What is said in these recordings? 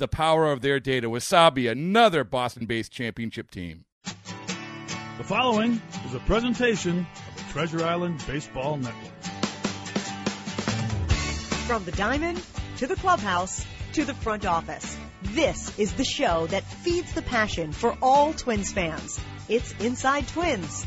the power of their data. Wasabi, another Boston based championship team. The following is a presentation of the Treasure Island Baseball Network. From the diamond to the clubhouse to the front office. This is the show that feeds the passion for all Twins fans. It's Inside Twins.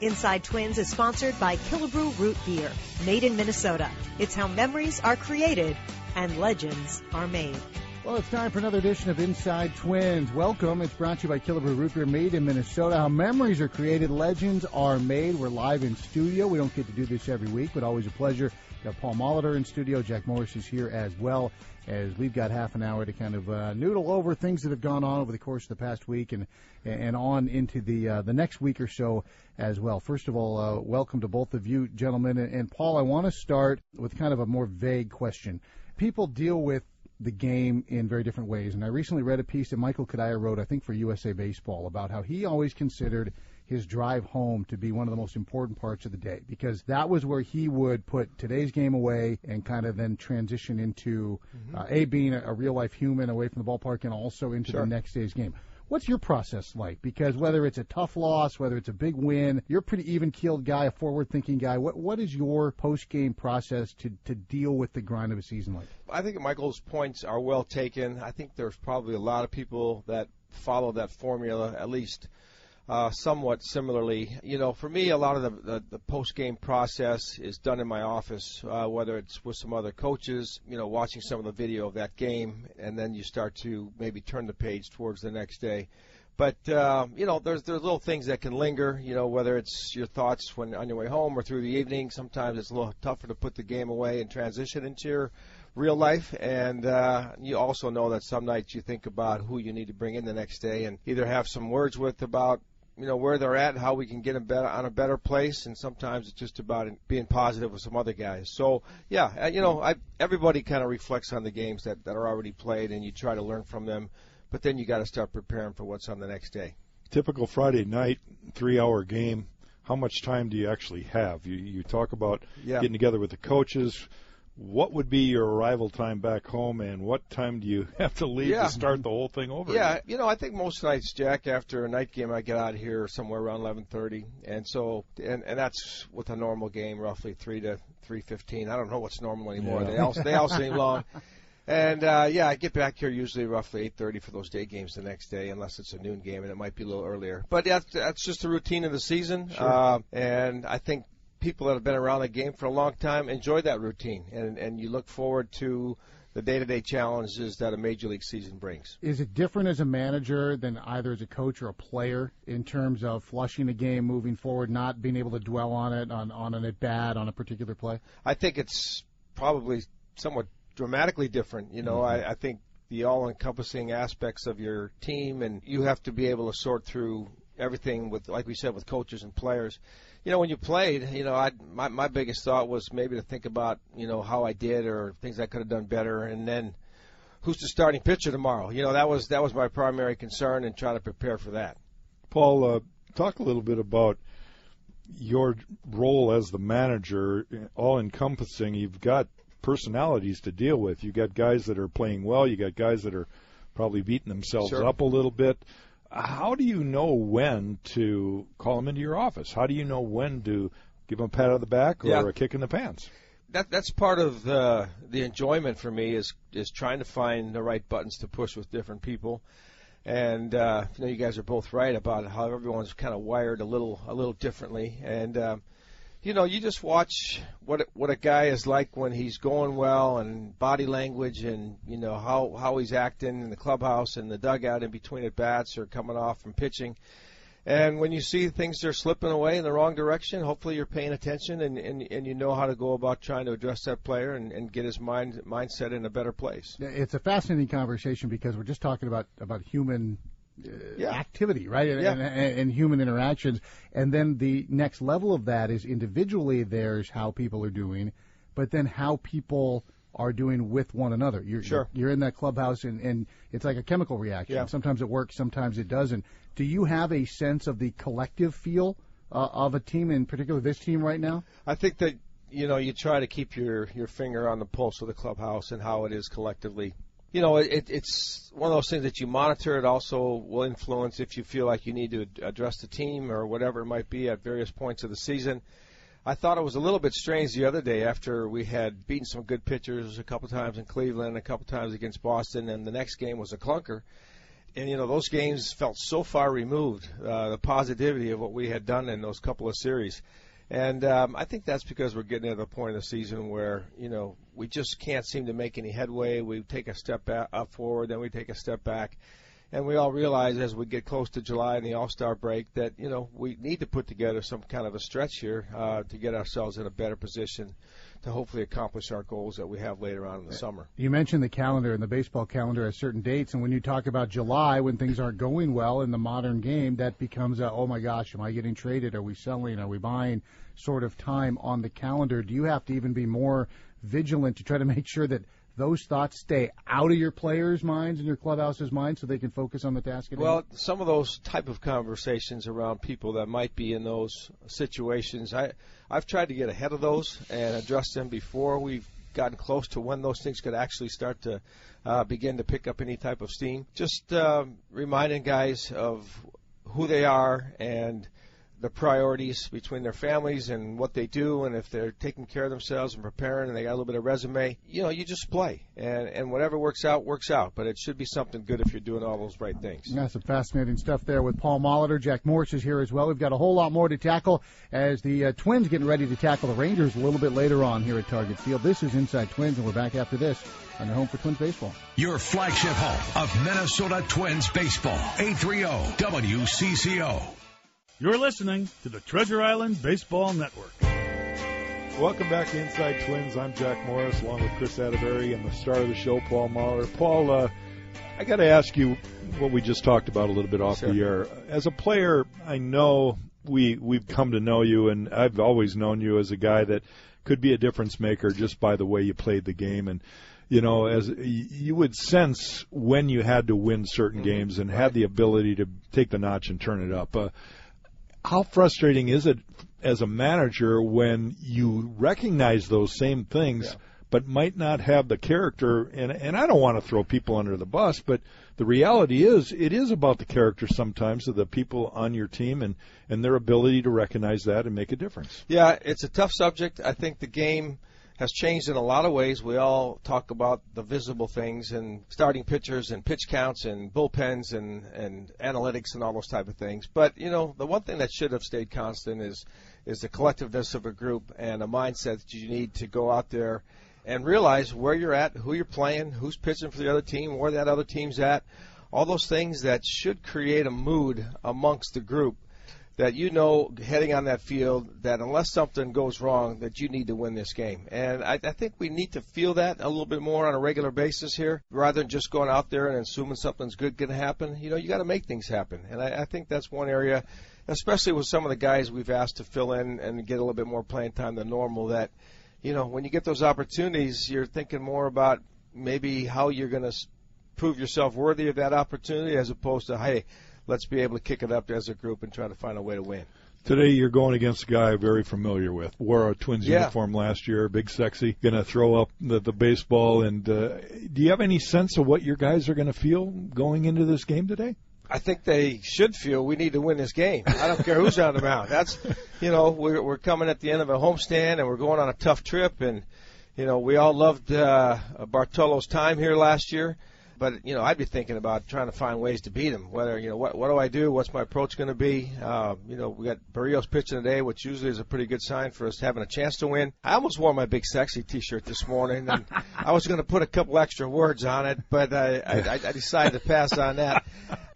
Inside Twins is sponsored by Killebrew Root Beer, made in Minnesota. It's how memories are created and legends are made. Well, it's time for another edition of Inside Twins. Welcome. It's brought to you by Killebrew Root Beer, made in Minnesota. How memories are created, legends are made. We're live in studio. We don't get to do this every week, but always a pleasure. We got Paul Molitor in studio. Jack Morris is here as well, as we've got half an hour to kind of uh, noodle over things that have gone on over the course of the past week and and on into the uh, the next week or so as well. First of all, uh, welcome to both of you, gentlemen. And, and Paul, I want to start with kind of a more vague question. People deal with the game in very different ways. And I recently read a piece that Michael Cuddyer wrote, I think, for USA Baseball, about how he always considered his drive home to be one of the most important parts of the day because that was where he would put today's game away and kind of then transition into mm-hmm. uh, a being a, a real life human away from the ballpark and also into sure. the next day's game. What's your process like? Because whether it's a tough loss, whether it's a big win, you're a pretty even keeled guy, a forward thinking guy. What what is your post game process to, to deal with the grind of a season like? I think Michael's points are well taken. I think there's probably a lot of people that follow that formula at least uh, somewhat similarly. You know, for me, a lot of the, the, the post game process is done in my office, uh, whether it's with some other coaches, you know, watching some of the video of that game, and then you start to maybe turn the page towards the next day. But uh, you know, there's there's little things that can linger. You know, whether it's your thoughts when on your way home or through the evening. Sometimes it's a little tougher to put the game away and transition into your real life. And uh, you also know that some nights you think about who you need to bring in the next day and either have some words with about you know where they're at and how we can get them better on a better place and sometimes it's just about being positive with some other guys. So yeah uh, you know I, everybody kind of reflects on the games that, that are already played and you try to learn from them but then you got to start preparing for what's on the next day. Typical friday night three hour game how much time do you actually have? You, you talk about yeah. getting together with the coaches what would be your arrival time back home, and what time do you have to leave yeah. to start the whole thing over? Yeah, again? you know, I think most nights, Jack, after a night game, I get out of here somewhere around 11:30, and so, and and that's with a normal game, roughly three to 3:15. I don't know what's normal anymore. Yeah. They all they all seem long. And uh, yeah, I get back here usually roughly 8:30 for those day games the next day, unless it's a noon game, and it might be a little earlier. But that's that's just the routine of the season. Sure. Uh, and I think people that have been around the game for a long time enjoy that routine, and and you look forward to the day-to-day challenges that a major league season brings. Is it different as a manager than either as a coach or a player in terms of flushing a game moving forward, not being able to dwell on it on on an at bat on a particular play? I think it's probably somewhat dramatically different. You know, mm-hmm. I, I think the all-encompassing aspects of your team, and you have to be able to sort through everything with, like we said, with coaches and players you know, when you played, you know, I my my biggest thought was maybe to think about, you know, how I did or things I could have done better, and then who's the starting pitcher tomorrow? You know, that was that was my primary concern, and try to prepare for that. Paul, uh, talk a little bit about your role as the manager, all encompassing. You've got personalities to deal with. You've got guys that are playing well. You got guys that are probably beating themselves sure. up a little bit how do you know when to call them into your office? How do you know when to give them a pat on the back or yeah. a kick in the pants? that that's part of the the enjoyment for me is is trying to find the right buttons to push with different people. And uh, you know, you guys are both right about how everyone's kind of wired a little a little differently. And uh, you know, you just watch what what a guy is like when he's going well, and body language, and you know how how he's acting in the clubhouse and the dugout in between at bats or coming off from pitching. And when you see things are slipping away in the wrong direction, hopefully you're paying attention and, and, and you know how to go about trying to address that player and, and get his mind mindset in a better place. It's a fascinating conversation because we're just talking about about human Yeah. activity, right? And, Yeah. and, and, human interactions. And then the next level of that is individually there's how people are doing, but then how people are doing with one another. You're, Sure. You're in that clubhouse and, and it's like a chemical reaction. Yeah. Sometimes it works, sometimes it doesn't. Do you have a sense of the collective feel uh, of a team, in particular this team right now? I think that you know you try to keep your your finger on the pulse of the clubhouse and how it is collectively. You know, it, it's one of those things that you monitor. It also will influence if you feel like you need to address the team or whatever it might be at various points of the season. I thought it was a little bit strange the other day after we had beaten some good pitchers a couple times in Cleveland, a couple times against Boston, and the next game was a clunker. And you know those games felt so far removed, uh, the positivity of what we had done in those couple of series. And um, I think that's because we're getting to the point of the season where you know we just can't seem to make any headway. We take a step back, up forward, then we take a step back, and we all realize as we get close to July and the All Star break that you know we need to put together some kind of a stretch here uh, to get ourselves in a better position to hopefully accomplish our goals that we have later on in the summer. You mentioned the calendar and the baseball calendar at certain dates, and when you talk about July, when things aren't going well in the modern game, that becomes a oh my gosh, am I getting traded? Are we selling? Are we buying? Sort of time on the calendar. Do you have to even be more vigilant to try to make sure that those thoughts stay out of your players' minds and your clubhouse's minds, so they can focus on the task at hand? Well, some of those type of conversations around people that might be in those situations, I I've tried to get ahead of those and address them before we've gotten close to when those things could actually start to uh, begin to pick up any type of steam. Just um, reminding guys of who they are and the priorities between their families and what they do and if they're taking care of themselves and preparing and they got a little bit of resume you know you just play and and whatever works out works out but it should be something good if you're doing all those right things Yeah, some fascinating stuff there with Paul Molitor. Jack Morris is here as well. We've got a whole lot more to tackle as the uh, Twins getting ready to tackle the Rangers a little bit later on here at Target Field. This is Inside Twins, and we're back after this on the home for Twins baseball. Your flagship home of Minnesota Twins baseball. 830 WCCO. You're listening to the Treasure Island Baseball Network. Welcome back to Inside Twins. I'm Jack Morris, along with Kris Atteberry, and the star of the show, Paul Molitor. Paul, uh, I got to ask you what we just talked about a little bit off Sure. the air. As a player, I know we we've come to know you, and I've always known you as a guy that could be a difference maker just by the way you played the game, and you know, as you would sense when you had to win certain games and had the ability to take the notch and turn it up. Uh, how frustrating is it as a manager when you recognize those same things but might not have the character and and I don't want to throw people under the bus but the reality is it is about the character sometimes of the people on your team and and their ability to recognize that and make a difference. Yeah, it's a tough subject. I think the game has changed in a lot of ways. We all talk about the visible things and starting pitchers and pitch counts and bullpens and, and analytics and all those type of things. But, you know, the one thing that should have stayed constant is is the collectiveness of a group and a mindset that you need to go out there and realize where you're at, who you're playing, who's pitching for the other team, where that other team's at. All those things that should create a mood amongst the group that you know heading on that field that unless something goes wrong that you need to win this game. And I, I think we need to feel that a little bit more on a regular basis here rather than just going out there and assuming something's good going to happen. You know you got to make things happen. And I, I think that's one area especially with some of the guys we've asked to fill in and get a little bit more playing time than normal that you know when you get those opportunities you're thinking more about maybe how you're going to prove yourself worthy of that opportunity as opposed to hey let's be able to kick it up as a group and try to find a way to win. Today you're going against a guy I'm very familiar with. Wore a Twins Yeah. uniform last year, big sexy, going to throw up the, the baseball. And uh, do you have any sense of what your guys are going to feel going into this game today? I think they should feel we need to win this game. I don't care who's on the mound. That's, you know, we're we're coming at the end of a homestand and we're going on a tough trip and You know, we all loved uh, Bartolo's time here last year. But you know, I'd be thinking about trying to find ways to beat him. Whether you know, what what do I do? What's my approach going to be? Uh, you know, we got Berrios pitching today, which usually is a pretty good sign for us having a chance to win. I almost wore my big sexy T-shirt this morning, and I was going to put a couple extra words on it, but I, I, I decided to pass on that.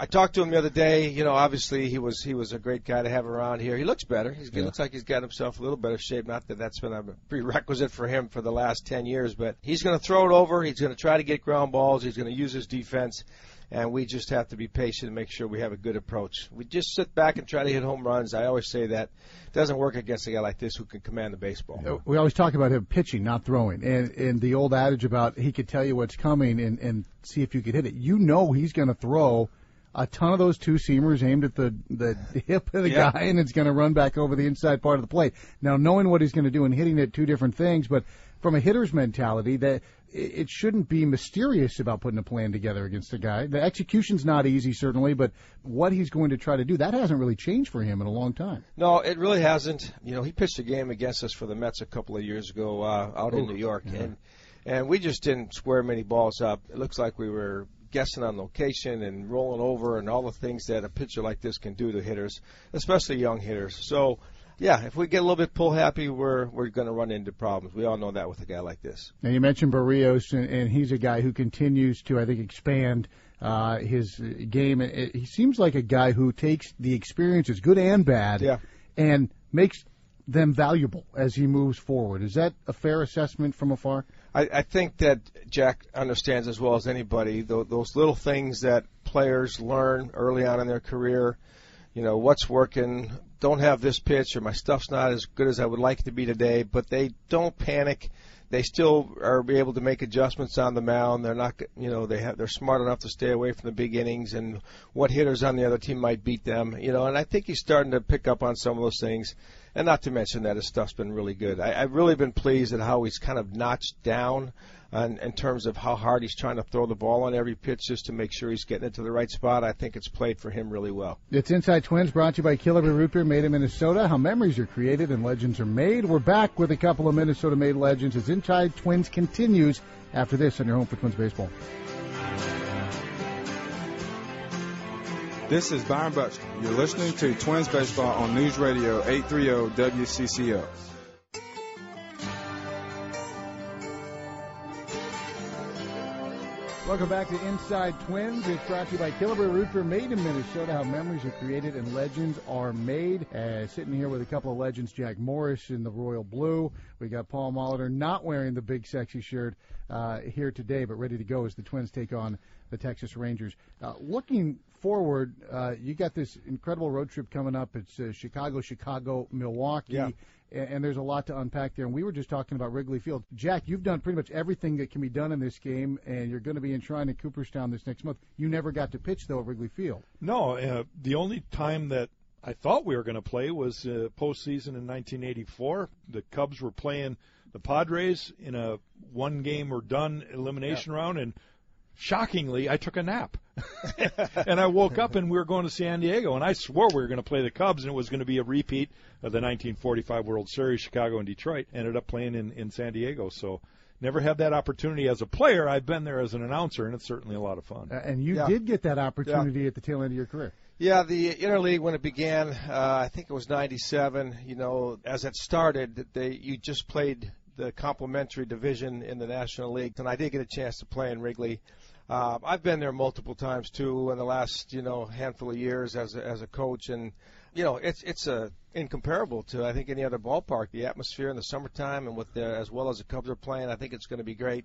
I talked to him the other day. You know, obviously he was he was a great guy to have around here. He looks better. He's, He looks like he's got himself a little better shape. Not that that's been a prerequisite for him for the last ten years, but he's going to throw it over. He's going to try to get ground balls. He's going to use his defense and we just have to be patient and make sure we have a good approach. We just sit back and try to hit home runs. I always say that it doesn't work against a guy like this who can command the baseball. Uh, we always talk about him pitching, not throwing, and and the old adage about he could tell you what's coming and and see if you could hit it. You know he's going to throw a ton of those two seamers aimed at the the hip of the Yeah. guy, and it's going to run back over the inside part of the plate. Now, knowing what he's going to do and hitting it, two different things, but from a hitter's mentality, that it it shouldn't be mysterious about putting a plan together against a guy. The execution's not easy, certainly, but what he's going to try to do that hasn't really changed for him in a long time. No, it really hasn't. You know, he pitched a game against us for the Mets a couple of years ago uh, out in New York, and and we just didn't square many balls up. It looks like we were guessing on location and rolling over and all the things that a pitcher like this can do to hitters, especially young hitters. So. Yeah, if we get a little bit pull happy, we're we're going to run into problems. We all know that with a guy like this. Now you mentioned Berrios, and, and he's a guy who continues to, I think, expand uh, his game. It, he seems like a guy who takes the experiences, good and bad, Yeah. and makes them valuable as he moves forward. Is that a fair assessment from afar? I, I think that Jack understands as well as anybody tho- those little things that players learn early on in their career. You know, what's working, don't have this pitch, or my stuff's not as good as I would like it to be today, but they don't panic. They still are able to make adjustments on the mound. They're not, you know, they have, they're smart enough to stay away from the big innings and what hitters on the other team might beat them, you know, and I think he's starting to pick up on some of those things. And not to mention that his stuff's been really good. I, I've really been pleased at how he's kind of notched down on, in terms of how hard he's trying to throw the ball on every pitch just to make sure he's getting it to the right spot. I think it's played for him really well. It's Inside Twins brought to you by Killebrew Root Beer, made in Minnesota. How memories are created and legends are made. We're back with a couple of Minnesota-made legends as Inside Twins continues after this on your home for Twins baseball. This is Byron Buxton. You're listening to Twins Baseball on News Radio 830 WCCO. Welcome back to Inside Twins. It's brought to you by Killebrew Root Beer, made in Minnesota. How memories are created and legends are made. Uh, sitting here with a couple of legends, Jack Morris in the royal blue. We got Paul Molitor not wearing the big sexy shirt uh, here today, but ready to go as the Twins take on the Texas Rangers. Uh, looking forward, uh, you got this incredible road trip coming up. It's uh, Chicago, Chicago, Milwaukee. Yeah. And and there's a lot to unpack there. And we were just talking about Wrigley Field. Jack, you've done pretty much everything that can be done in this game, and you're going to be enshrined in Cooperstown this next month. You never got to pitch though at Wrigley Field. No, uh, the only time that I thought we were going to play was uh, postseason in 1984. The Cubs were playing the Padres in a one game or done elimination round, and shockingly, I took a nap. and I woke up and we were going to San Diego, and I swore we were going to play the Cubs, and it was going to be a repeat of the 1945 World Series, Chicago and Detroit. Ended up playing in, in San Diego, so never had that opportunity as a player. I've been there as an announcer, and it's certainly a lot of fun. Uh, and you Yeah. did get that opportunity at the tail end of your career. Yeah, the interleague when it began, uh, I think it was '97. You know, as it started, they you just played the complementary division in the National League, and I did get a chance to play in Wrigley. Uh, I've been there multiple times too in the last you know handful of years as a, as a coach, and you know it's it's a incomparable to I think any other ballpark. The atmosphere in the summertime and with the, as well as the Cubs are playing, I think it's going to be great.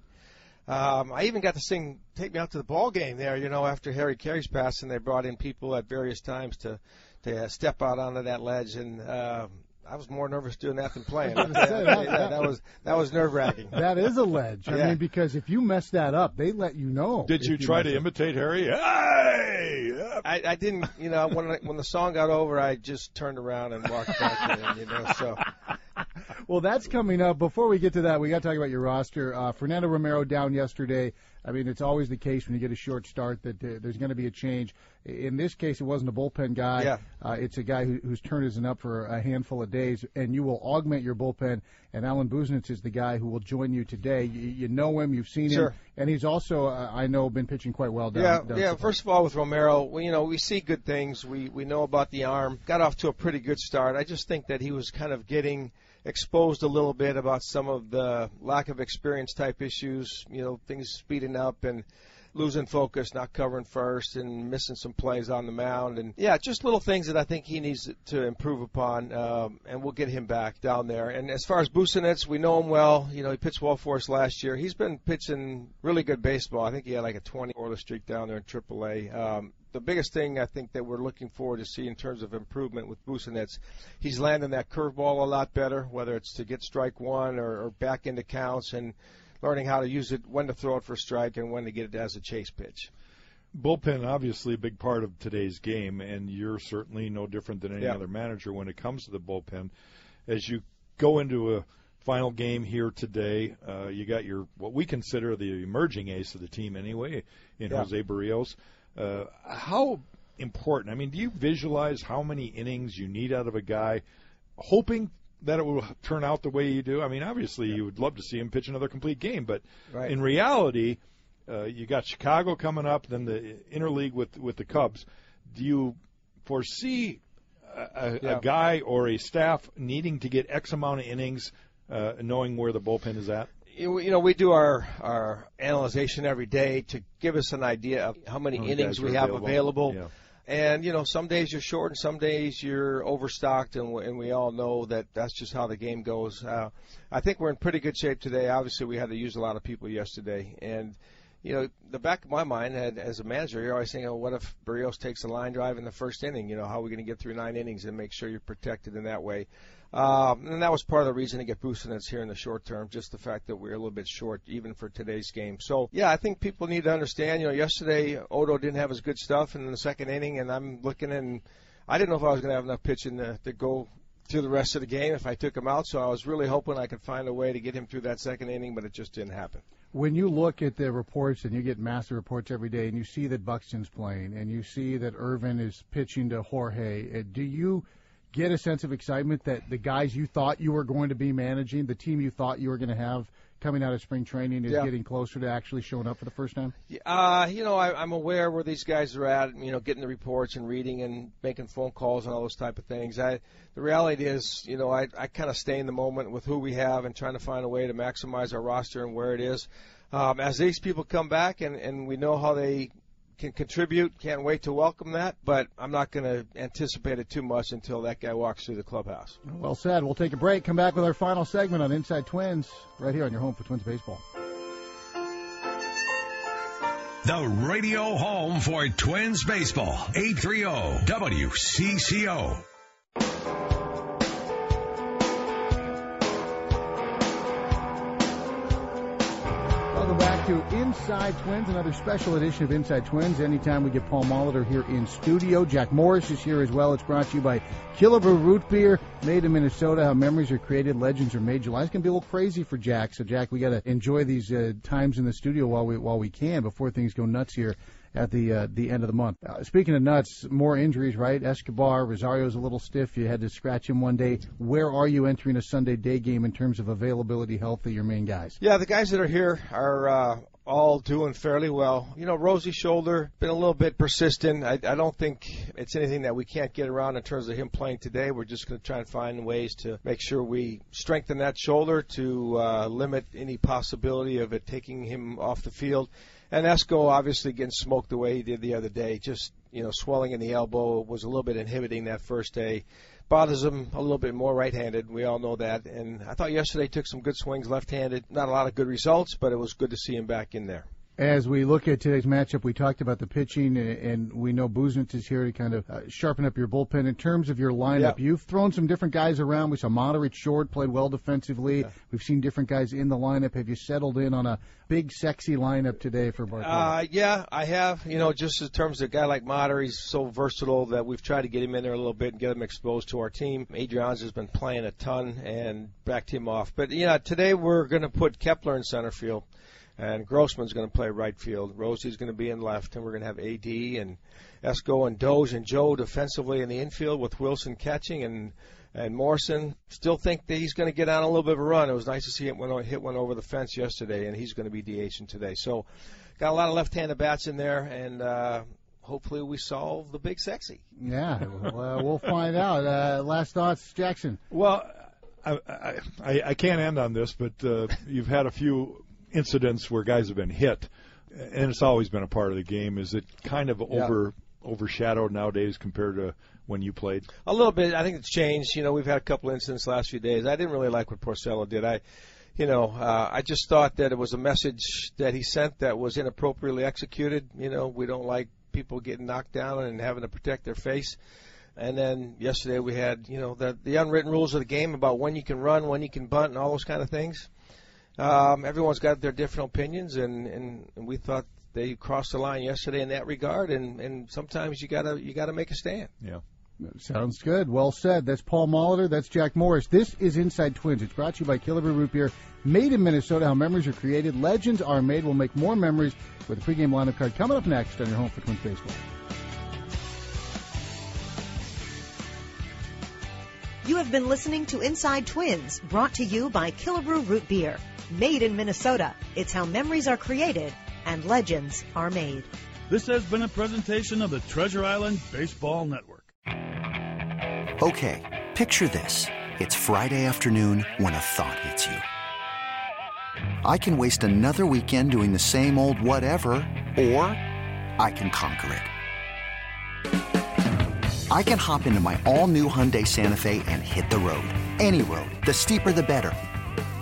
Um, I even got to sing "Take Me Out to the Ball Game" there. You know, after Harry Caray's passing, they brought in people at various times to to uh, step out onto that ledge, and uh, I was more nervous doing that than playing. I was gonna that- that was that was nerve wracking. That is a ledge. I Yeah. mean, because if you mess that up, they let you know. Did if you try to it- imitate Harry? Hey! I, I didn't, you know, when I- when the song got over, I just turned around and walked back in, you know. So Well, that's coming up. Before we get to that, we got to talk about your roster. Uh, Fernando Romero down yesterday. I mean, it's always the case when you get a short start that uh, there's going to be a change. In this case, it wasn't a bullpen guy. Yeah. Uh, it's a guy who, whose turn isn't up for a handful of days, and you will augment your bullpen. And Alan Busenitz is the guy who will join you today. You, you know him, you've seen Sure. him, and he's also, uh, I know, been pitching quite well down. Yeah, down yeah. First of all, with Romero, we, you know, we see good things. We we know about the arm. Got off to a pretty good start. I just think that he was kind of getting exposed a little bit about some of the lack of experience type issues. You know, things speeding up and losing focus, not covering first, and missing some plays on the mound. And yeah, just little things that I think he needs to improve upon. Um, and we'll get him back down there. And as far as Busenitz, we know him well. You know, he pitched well for us last year. He's been pitching really good baseball. I think he had like a 20 order streak down there in AAA. Um, the biggest thing I think that we're looking forward to see in terms of improvement with Busenitz, he's landing that curveball a lot better, whether it's to get strike one or, or back into counts and learning how to use it, when to throw it for strike and when to get it as a chase pitch. bullpen obviously a big part of today's game, and you're certainly no different than any Yeah. other manager when it comes to the bullpen. As you go into a final game here today, uh, you got your what we consider the emerging ace of the team anyway in Yeah. Jose Berrios. Uh, how important? I mean, do you visualize how many innings you need out of a guy, hoping that it will turn out the way you do? I mean, obviously you would love to see him pitch another complete game, but Right. in reality, uh, you got Chicago coming up, then the interleague with with the Cubs. Do you foresee a, a, Yeah. a guy or a staff needing to get X amount of innings, uh, knowing where the bullpen is at? You know, we do our our analyzation every day to give us an idea of how many innings we have available. available. Yeah. And you know, some days you're short, and some days you're overstocked, and we, and we all know that that's just how the game goes. Uh, I think we're in pretty good shape today. Obviously, we had to use a lot of people yesterday, and you know, the back of my mind, had, as a manager, you're always thinking, oh, what if Berrios takes a line drive in the first inning? You know, how are we going to get through nine innings and make sure you're protected in that way? Um, and that was part of the reason to get Busenitz here in the short term, just the fact that we're a little bit short even for today's game. So, yeah, I think people need to understand, you know, yesterday Odo didn't have as good stuff in the second inning, and I'm looking and I didn't know if I was going to have enough pitching to, to go through the rest of the game if I took him out. So I was really hoping I could find a way to get him through that second inning, but it just didn't happen. When you look at the reports and you get massive reports every day and you see that Buxton's playing and you see that Ervin is pitching to Jorge, uh, do you get a sense of excitement that the guys you thought you were going to be managing, the team you thought you were going to have coming out of spring training is Yeah. getting closer to actually showing up for the first time? Uh, you know, I, I'm aware where these guys are at. You know, getting the reports and reading and making phone calls and all those type of things. I, the reality is, you know, I, I kind of stay in the moment with who we have and trying to find a way to maximize our roster and where it is. Um, as these people come back and, and we know how they can contribute, can't wait to welcome that. But I'm not going to anticipate it too much until that guy walks through the clubhouse. Well said. We'll take a break, come back with our final segment on Inside Twins right here on your home for Twins Baseball. The radio home for Twins baseball. oh, 830 WCCO. To Inside Twins, another special edition of Inside Twins. Anytime we get Paul Molitor here in studio, Jack Morris is here as well. It's brought to you by Killebrew Root Beer, made in Minnesota. How memories are created, legends are made. July's gonna be a little crazy for Jack, so Jack, we gotta enjoy these uh, times in the studio while we while we can before things go nuts here at the uh, the end of the month. Uh, speaking of nuts, more injuries, right? Escobar, Rosario's a little stiff. You had to scratch him one day. Where are you entering a Sunday day game in terms of availability, health of your main guys? Yeah, the guys that are here are uh, all doing fairly well. You know, Rosie shoulder been a little bit persistent. I, I don't think it's anything that we can't get around in terms of him playing today. We're just going to try and find ways to make sure we strengthen that shoulder to uh, limit any possibility of it taking him off the field. And Esco obviously getting smoked the way he did the other day. Just you know, swelling in the elbow was a little bit inhibiting that first day bothers him a little bit more right-handed. We all know that. And I thought yesterday took some good swings left-handed. Not a lot of good results, but it was good to see him back in there. As we look at today's matchup, we talked about the pitching, and, and we know Busenitz is here to kind of uh, sharpen up your bullpen. In terms of your lineup, Yeah. you've thrown some different guys around. We saw Moderate short, played well defensively. We've seen different guys in the lineup. Have you settled in on a big, sexy lineup today for Bartolo? Uh, yeah, I have. You know, just in terms of a guy like Motter, he's so versatile that we've tried to get him in there a little bit and get him exposed to our team. Adrianza has been playing a ton and backed him off. But yeah, today we're going to put Kepler in center field, and Grossman's going to play right field. Rosie's going to be in left, and we're going to have AD and Esco and Doge and Joe defensively in the infield with Wilson catching and and Morrison. Still think that he's going to get on a little bit of a run. It was nice to see him when hit one over the fence yesterday, and he's going to be DHing today. So got a lot of left-handed bats in there, and uh, hopefully we solve the big sexy. yeah, well, uh, we'll find out. Uh, last thoughts, Jackson. Well, I, I, I I can't end on this, but uh, you've had a few incidents where guys have been hit, and it's always been a part of the game. Is it kind of Yeah. over overshadowed nowadays compared to when you played? A little bit. I think it's changed. You know, we've had a couple incidents the last few days. I didn't really like what Porcello did. I, you know, uh, I just thought that it was a message that he sent that was inappropriately executed. You know, we don't like people getting knocked down and having to protect their face. And then yesterday we had, you know, the the unwritten rules of the game about when you can run, when you can bunt, and all those kind of things. Um, everyone's got their different opinions, and, and, and we thought they crossed the line yesterday in that regard. And, and sometimes you gotta you gotta make a stand. Yeah. Sounds good. Well said. That's Paul Molitor. That's Jack Morris. This is Inside Twins. It's brought to you by Killebrew Root Beer. Made in Minnesota. How memories are created. Legends are made. We'll make more memories with a pregame lineup card coming up next on your home for Twins baseball. You have been listening to Inside Twins, brought to you by Killebrew Root Beer. Made in Minnesota. It's how memories are created and legends are made. This has been a presentation of the Treasure Island Baseball Network. Okay, picture this. It's Friday afternoon when a thought hits you. I can waste another weekend doing the same old whatever, or I can conquer it. I can hop into my all new Hyundai Santa Fe and hit the road. Any road. The steeper, the better.